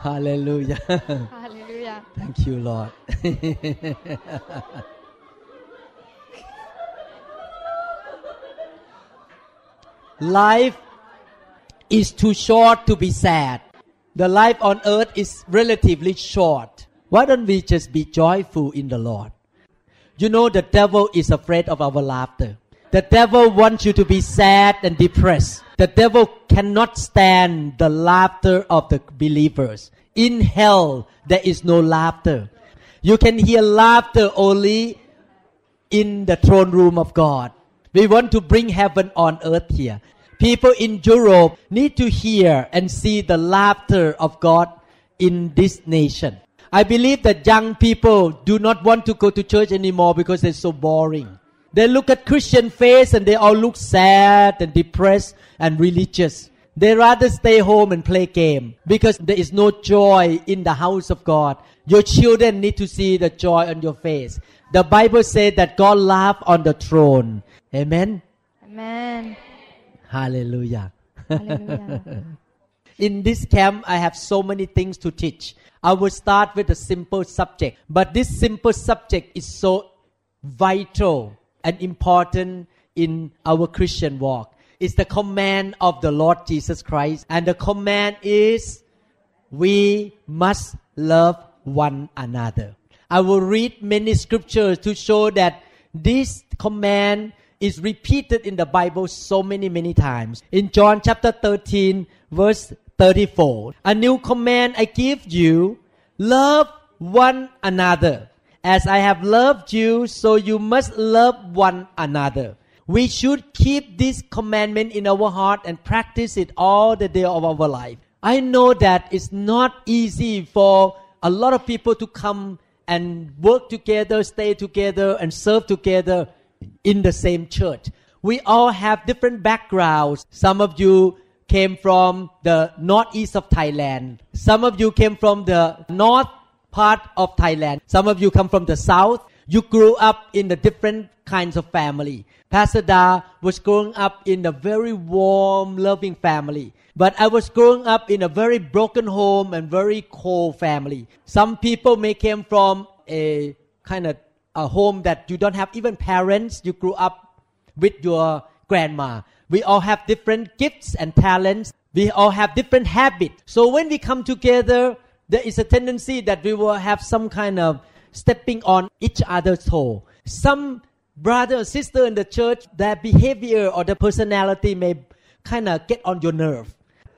Hallelujah. Hallelujah. Thank you, Lord. life is too short to be sad. The life on earth is relatively short. Why don't we just be joyful in the Lord? You know, the devil is afraid of our laughter. The devil wants you to be sad and depressed. The devil cannot stand the laughter of the believers. In hell, there is no laughter. You can hear laughter only in the throne room of God. We want to bring heaven on earth here. People in Europe need to hear and see the laughter of God in this nation. I believe that young people do not want to go to church anymore because it's so boring. They look at Christian face and they all look sad and depressed and religious. They rather stay home and play game because there is no joy in the house of God. Your children need to see the joy on your face. The Bible says that God laughs on the throne. Amen. Amen. Hallelujah. Hallelujah. In this camp, I have so many things to teach. I will start with a simple subject, but this simple subject is so vital and important in our Christian walk. It's the command of the Lord Jesus Christ, and the command is we must love one another. I will read many scriptures to show that this command is repeated in the Bible so many, many times. In John chapter 13, verse 34, a new command I give you love one another. As I have loved you, so you must love one another. We should keep this commandment in our heart and practice it all the day of our life. I know that it's not easy for a lot of people to come and work together, stay together, and serve together in the same church. We all have different backgrounds. Some of you came from the northeast of Thailand. Some of you came from the north part of Thailand. Some of you come from the south. You grew up in the different kinds of family. Pastor Da was growing up in a very warm, loving family. But I was growing up in a very broken home and very cold family. Some people may came from a kind of a home that you don't have even parents. You grew up with your grandma. We all have different gifts and talents. We all have different habits. So when we come together, there is a tendency that we will have some kind of stepping on each other's toe. Some brother or sister in the church, their behavior or their personality may kind of get on your nerve.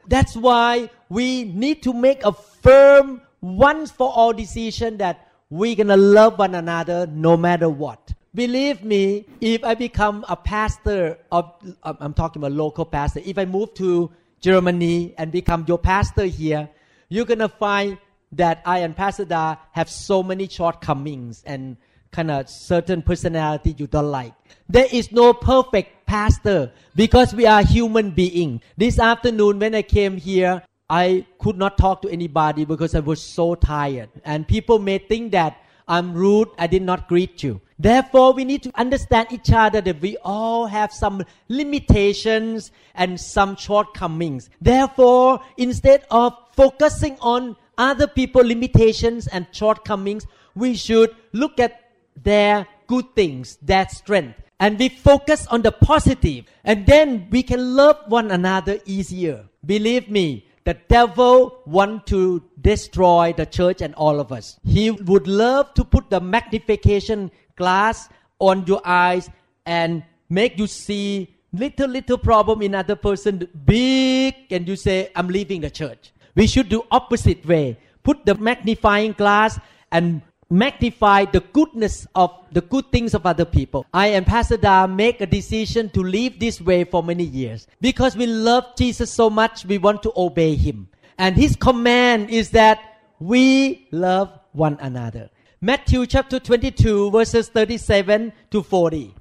That's why we need to make a firm, once for all decision that we're gonna love one another no matter what. Believe me, if I become a pastor of, I'm talking about local pastor, if I move to Germany and become your pastor here, you're gonna find that I and Pastor Da have so many shortcomings and kind of certain personality you don't like. There is no perfect pastor because we are human beings. This afternoon when I came here, I could not talk to anybody because I was so tired. And people may think that I'm rude, I did not greet you. Therefore, we need to understand each other that we all have some limitations and some shortcomings. Therefore, instead of focusing on other people's limitations and shortcomings, we should look at their good things, their strength, and we focus on the positive, and then we can love one another easier. Believe me, the devil want to destroy the church and all of us. He would love to put the magnification glass on your eyes and make you see little little problem in other person big and you say i'm leaving the church we should do opposite way put the magnifying glass and magnify the goodness of the good things of other people. I and Pastor Da make a decision to live this way for many years because we love Jesus so much we want to obey him. And his command is that we love one another. Matthew chapter 22 verses 37 to 40.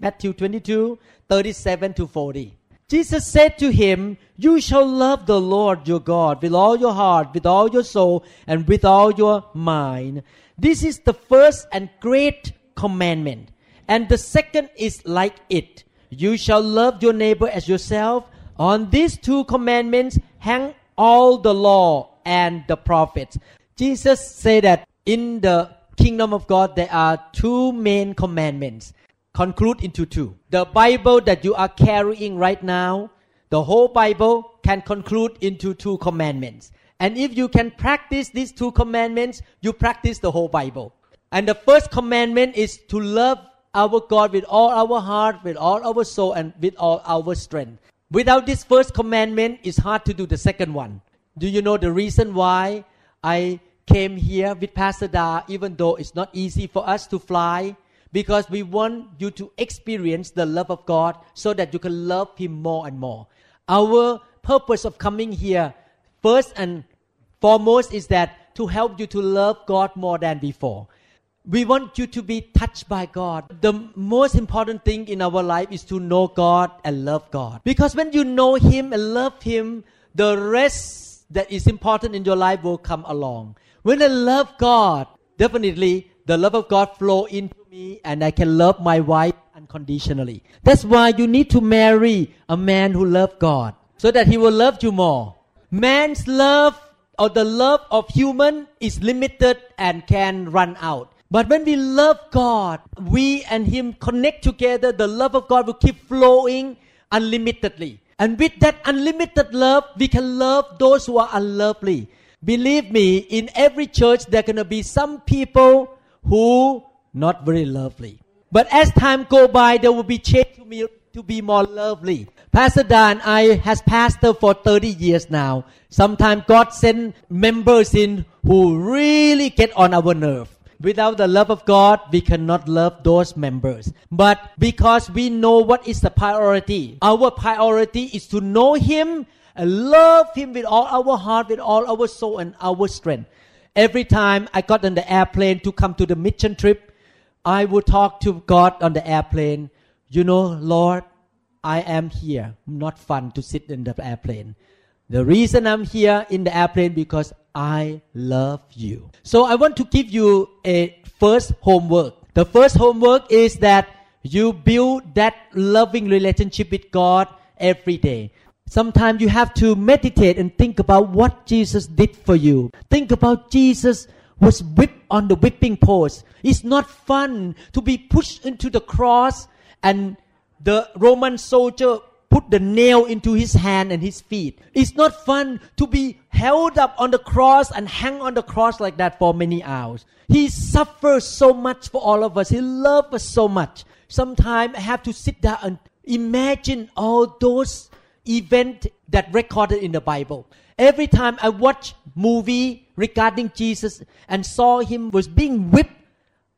Matthew 22 37 to 40. Jesus said to him, You shall love the Lord your God with all your heart, with all your soul, and with all your mind. This is the first and great commandment. And the second is like it. You shall love your neighbor as yourself. On these two commandments hang all the law and the prophets. Jesus said that in the kingdom of God there are two main commandments conclude into two. The Bible that you are carrying right now, the whole Bible can conclude into two commandments. And if you can practice these two commandments, you practice the whole Bible. And the first commandment is to love our God with all our heart, with all our soul, and with all our strength. Without this first commandment, it's hard to do the second one. Do you know the reason why I came here with Pastor Da, even though it's not easy for us to fly? Because we want you to experience the love of God so that you can love Him more and more. Our purpose of coming here, first and foremost, is that to help you to love God more than before. We want you to be touched by God. The most important thing in our life is to know God and love God. Because when you know Him and love Him, the rest that is important in your life will come along. When I love God, definitely the love of God flow into me and I can love my wife unconditionally. That's why you need to marry a man who loves God so that he will love you more. Man's love or the love of human is limited and can run out. But when we love God, we and Him connect together, the love of God will keep flowing unlimitedly. And with that unlimited love, we can love those who are unlovely. Believe me, in every church, there are going to be some people who not very lovely. But as time go by, there will be be, to be more lovely. Pastor Dan, I has pastor for 30 years now. Sometimes God send members in who really get on our nerve. Without the love of God, we cannot love those members. But because we know what is the priority, our priority is to know Him and love Him with all our heart, with all our soul, and our strength. Every time I got on the airplane to come to the mission trip, I would talk to God on the airplane. You know, Lord, I am here. Not fun to sit in the airplane. The reason I'm here in the airplane because I love you. So I want to give you a first homework. The first homework is that you build that loving relationship with God every day. Sometimes you have to meditate and think about what Jesus did for you. Think about Jesus was whipped on the whipping post. It's not fun to be pushed into the cross and the Roman soldier put the nail into his hand and his feet. It's not fun to be held up on the cross and hang on the cross like that for many hours. He suffers so much for all of us. He loves us so much. Sometimes I have to sit down and imagine all those events that recorded in the Bible. Every time I watch movie regarding Jesus and saw him was being whipped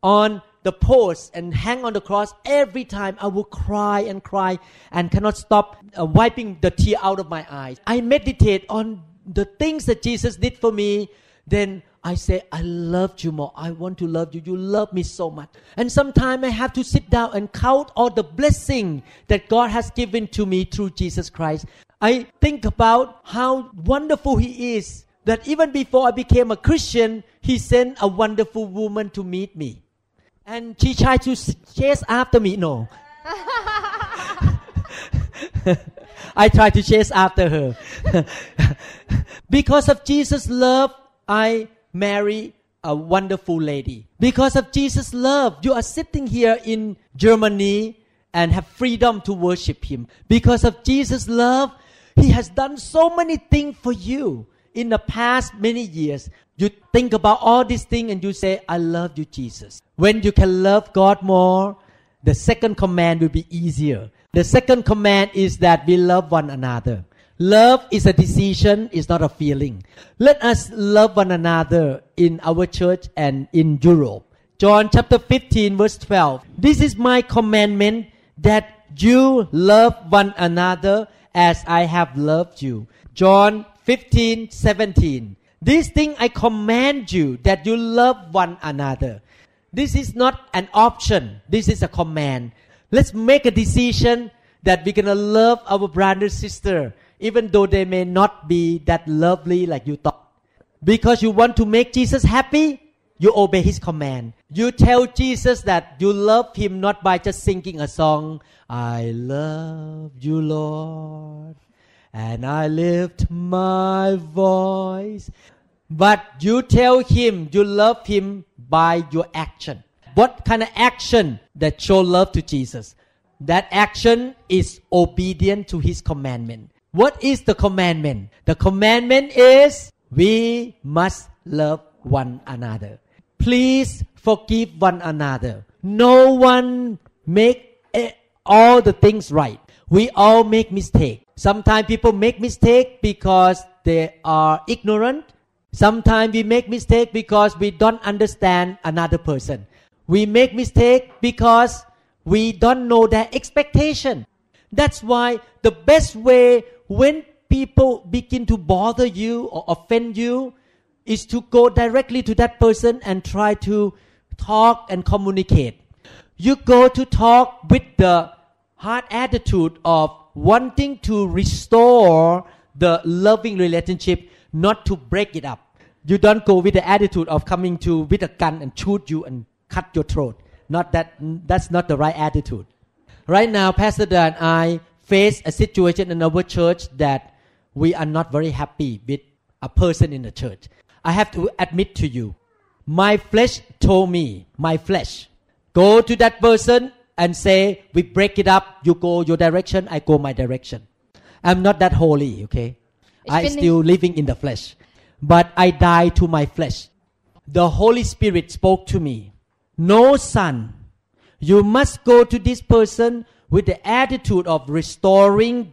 on the post and hang on the cross, every time I will cry and cry and cannot stop uh, wiping the tear out of my eyes. I meditate on the things that Jesus did for me. Then I say, I loved you more. I want to love you. You love me so much. And sometimes I have to sit down and count all the blessing that God has given to me through Jesus Christ. I think about how wonderful He is. That even before I became a Christian, He sent a wonderful woman to meet me and she tried to chase after me. No. I tried to chase after her. because of Jesus' love, I marry a wonderful lady. Because of Jesus' love, you are sitting here in Germany and have freedom to worship Him. Because of Jesus' love, He has done so many things for you in the past many years. You think about all these things and you say, I love you, Jesus. When you can love God more, the second command will be easier. The second command is that we love one another. Love is a decision, it's not a feeling. Let us love one another in our church and in Europe. John chapter 15 verse 12. This is my commandment that you love one another as I have loved you. John 15 17. This thing I command you that you love one another. This is not an option. This is a command. Let's make a decision that we're gonna love our brother sister, even though they may not be that lovely like you thought. Because you want to make Jesus happy, you obey his command. You tell Jesus that you love him not by just singing a song, I love you, Lord, and I lift my voice. But you tell him you love him by your action. What kind of action that show love to Jesus? That action is obedient to his commandment. What is the commandment? The commandment is we must love one another. Please forgive one another. No one make eh, all the things right. We all make mistake. Sometimes people make mistake because they are ignorant. Sometimes we make mistake because we don't understand another person. We make mistake because we don't know their expectation. That's why the best way when people begin to bother you or offend you is to go directly to that person and try to talk and communicate. You go to talk with the hard attitude of wanting to restore the loving relationship, not to break it up. You don't go with the attitude of coming to with a gun and shoot you and cut your throat. Not that that's not the right attitude. Right now, Pastor Dan and I face a situation in our church that we are not very happy with a person in the church. I have to admit to you, my flesh told me, my flesh, go to that person and say, we break it up, you go your direction, I go my direction. I'm not that holy, okay? I bin still living in the flesh. But I die to my flesh. The Holy Spirit spoke to me. No, son, you must go to this person with the attitude of restoring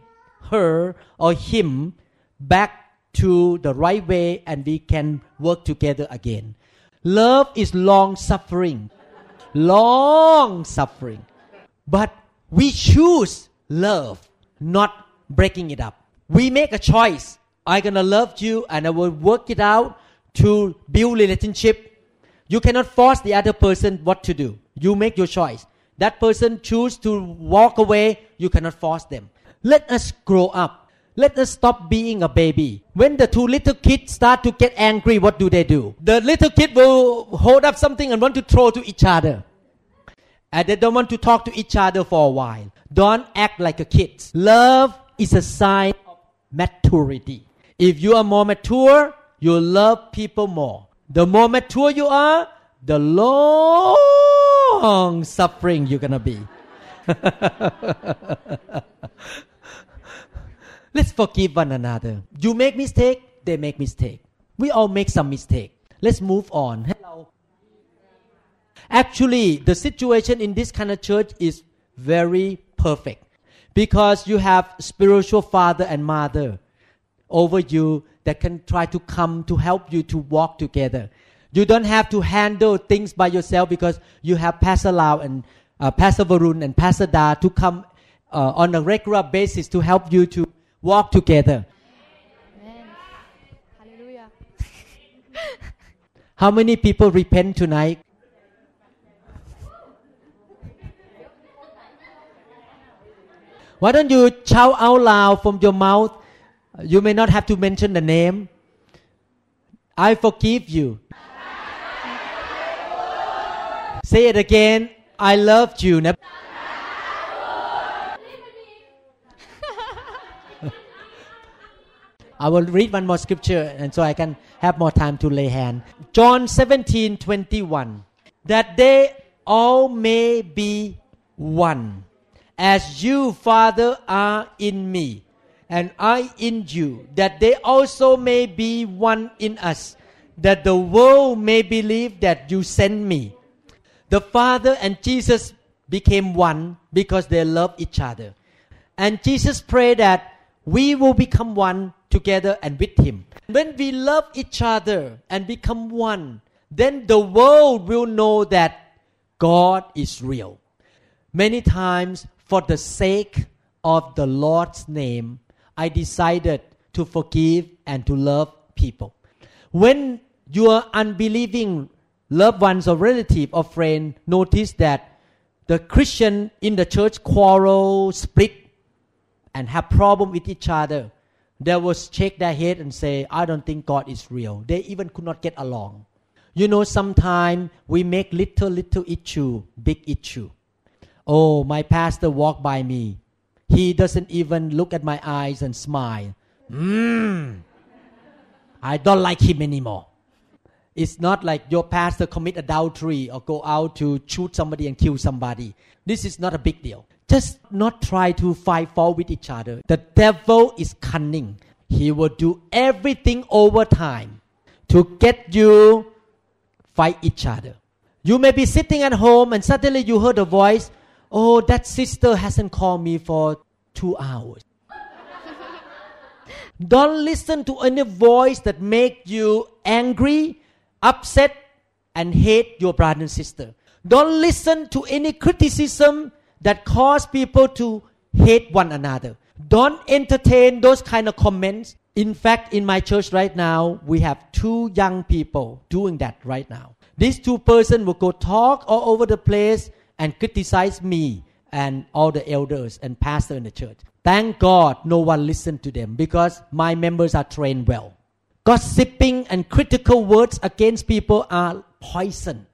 her or him back to the right way and we can work together again. Love is long suffering. Long suffering. But we choose love, not breaking it up. We make a choice. I'm gonna love you and I will work it out to build relationship. You cannot force the other person what to do. You make your choice. That person choose to walk away, you cannot force them. Let us grow up. Let us stop being a baby. When the two little kids start to get angry, what do they do? The little kid will hold up something and want to throw to each other and they don't want to talk to each other for a while. Don't act like a kid. Love is a sign of maturity. If you are more mature, you love people more. The more mature you are, the long suffering you're gonna be. Let's forgive one another. You make mistake, they make mistake. We all make some mistake. Let's move on. Actually, the situation in this kind of church is very perfect because you have spiritual father and mother over you that can try to come to help you to walk together. You don't have to handle things by yourself because you have Pastor Lau and uh, Pastor Varun and Pastor Da to come uh, on a regular basis to help you to walk together. Amen. Hallelujah. How many people repent tonight? Why don't you shout out loud from your mouth? You may not have to mention the name. I forgive you. Say it again. I loved you. I will read one more scripture and so I can have more time to lay hand. John 17 21. That they all may be one. As you, Father, are in me, and I in you, that they also may be one in us, that the world may believe that you sent me. The Father and Jesus became one because they love each other. And Jesus prayed that we will become one together and with Him. When we love each other and become one, then the world will know that God is real. Many times, for the sake of the Lord's name, I decided to forgive and to love people. When your unbelieving loved ones or relative or friend notice that the Christian in the church quarrel, split, and have problem with each other, they will shake their head and say, I don't think God is real. They even could not get along. You know, sometimes we make little, little issue, big issue. Oh, my pastor walked by me. He doesn't even look at my eyes and smile. Mmm. I don't like him anymore. It's not like your pastor commit adultery or go out to shoot somebody and kill somebody. This is not a big deal. Just not try to fight for with each other. The devil is cunning. He will do everything over time to get you fight each other. You may be sitting at home and suddenly you heard a voice, "Oh, that sister hasn't called me for 2 hours." Don't listen to any voice that make you angry, upset, and hate your brother and sister. Don't listen to any criticism that cause people to hate one another. Don't entertain those kind of comments. In fact, in my church right now, we have two young people doing that right now. These two persons will go talk all over the place and criticize me and all the elders and pastor in the church. Thank God no one listened to them because my members are trained well. Gossiping and critical words against people are poison.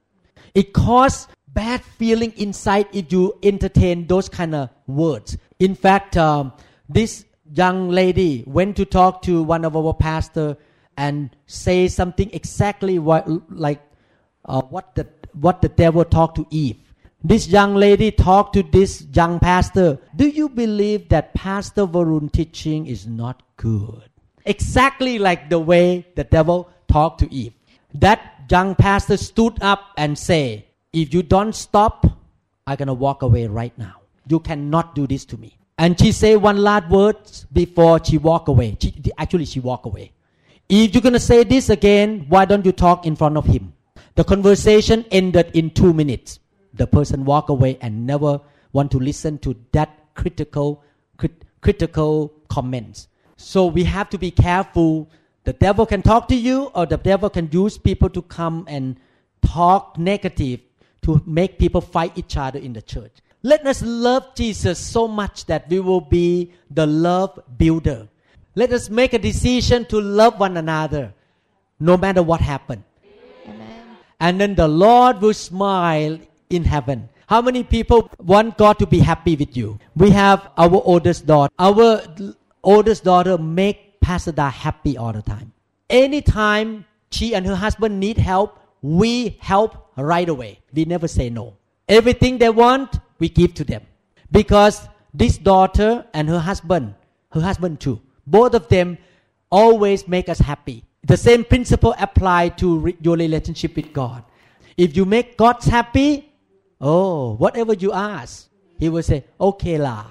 It causes bad feeling inside if you entertain those kind of words. In fact, um, this young lady went to talk to one of our pastor and say something exactly what, like uh, what the what the devil talked to Eve. This young lady talked to this young pastor. Do you believe that Pastor Varun teaching is not good? Exactly like the way the devil talked to Eve. That young pastor stood up and say, if you don't stop, I'm gonna walk away right now. You cannot do this to me. And she say one last word before she walk away. She, actually, she walk away. If you're gonna say this again, why don't you talk in front of him? The conversation ended in two minutes the person walk away and never want to listen to that critical crit- critical comments. So we have to be careful. The devil can talk to you or the devil can use people to come and talk negative to make people fight each other in the church. Let us love jesus so much that we will be the love builder. Let us make a decision to love one another no matter what happened. Amen. and then the lord will smile in heaven. How many people want God to be happy with you? We have our oldest daughter. Our oldest daughter make Pastor Da happy all the time. Anytime she and her husband need help, we help right away. We never say no. Everything they want, we give to them. Because this daughter and her husband, her husband too, both of them always make us happy. The same principle apply to re- your relationship with God. If you make God happy, Oh, whatever you ask, he will say, okay lah.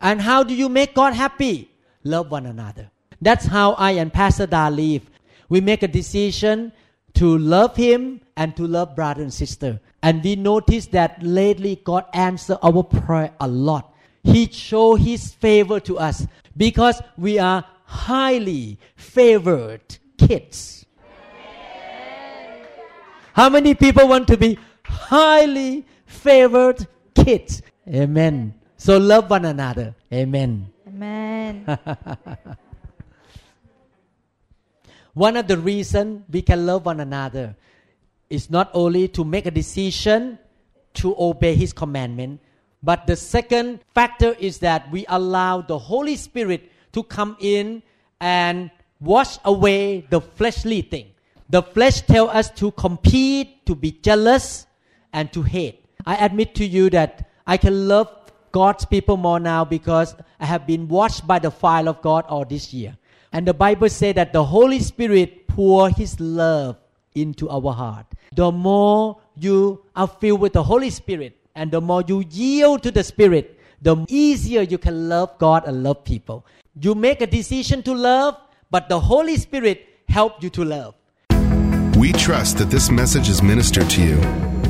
and how do you make God happy? Love one another. That's how I and Pastor Da live. We make a decision to love him and to love brother and sister. And we notice that lately God answer our prayer a lot. He show his favor to us because we are highly favored kids. How many people want to be highly favored kids. Amen. So love one another. Amen. Amen. one of the reasons we can love one another is not only to make a decision to obey his commandment, but the second factor is that we allow the Holy Spirit to come in and wash away the fleshly thing. The flesh tell us to compete, to be jealous, and to hate. I admit to you that I can love God's people more now because I have been washed by the fire of God all this year. And the Bible says that the Holy Spirit pour His love into our heart. The more you are filled with the Holy Spirit and the more you yield to the Spirit, the easier you can love God and love people. You make a decision to love, but the Holy Spirit help you to love. We trust that this message is ministered to you.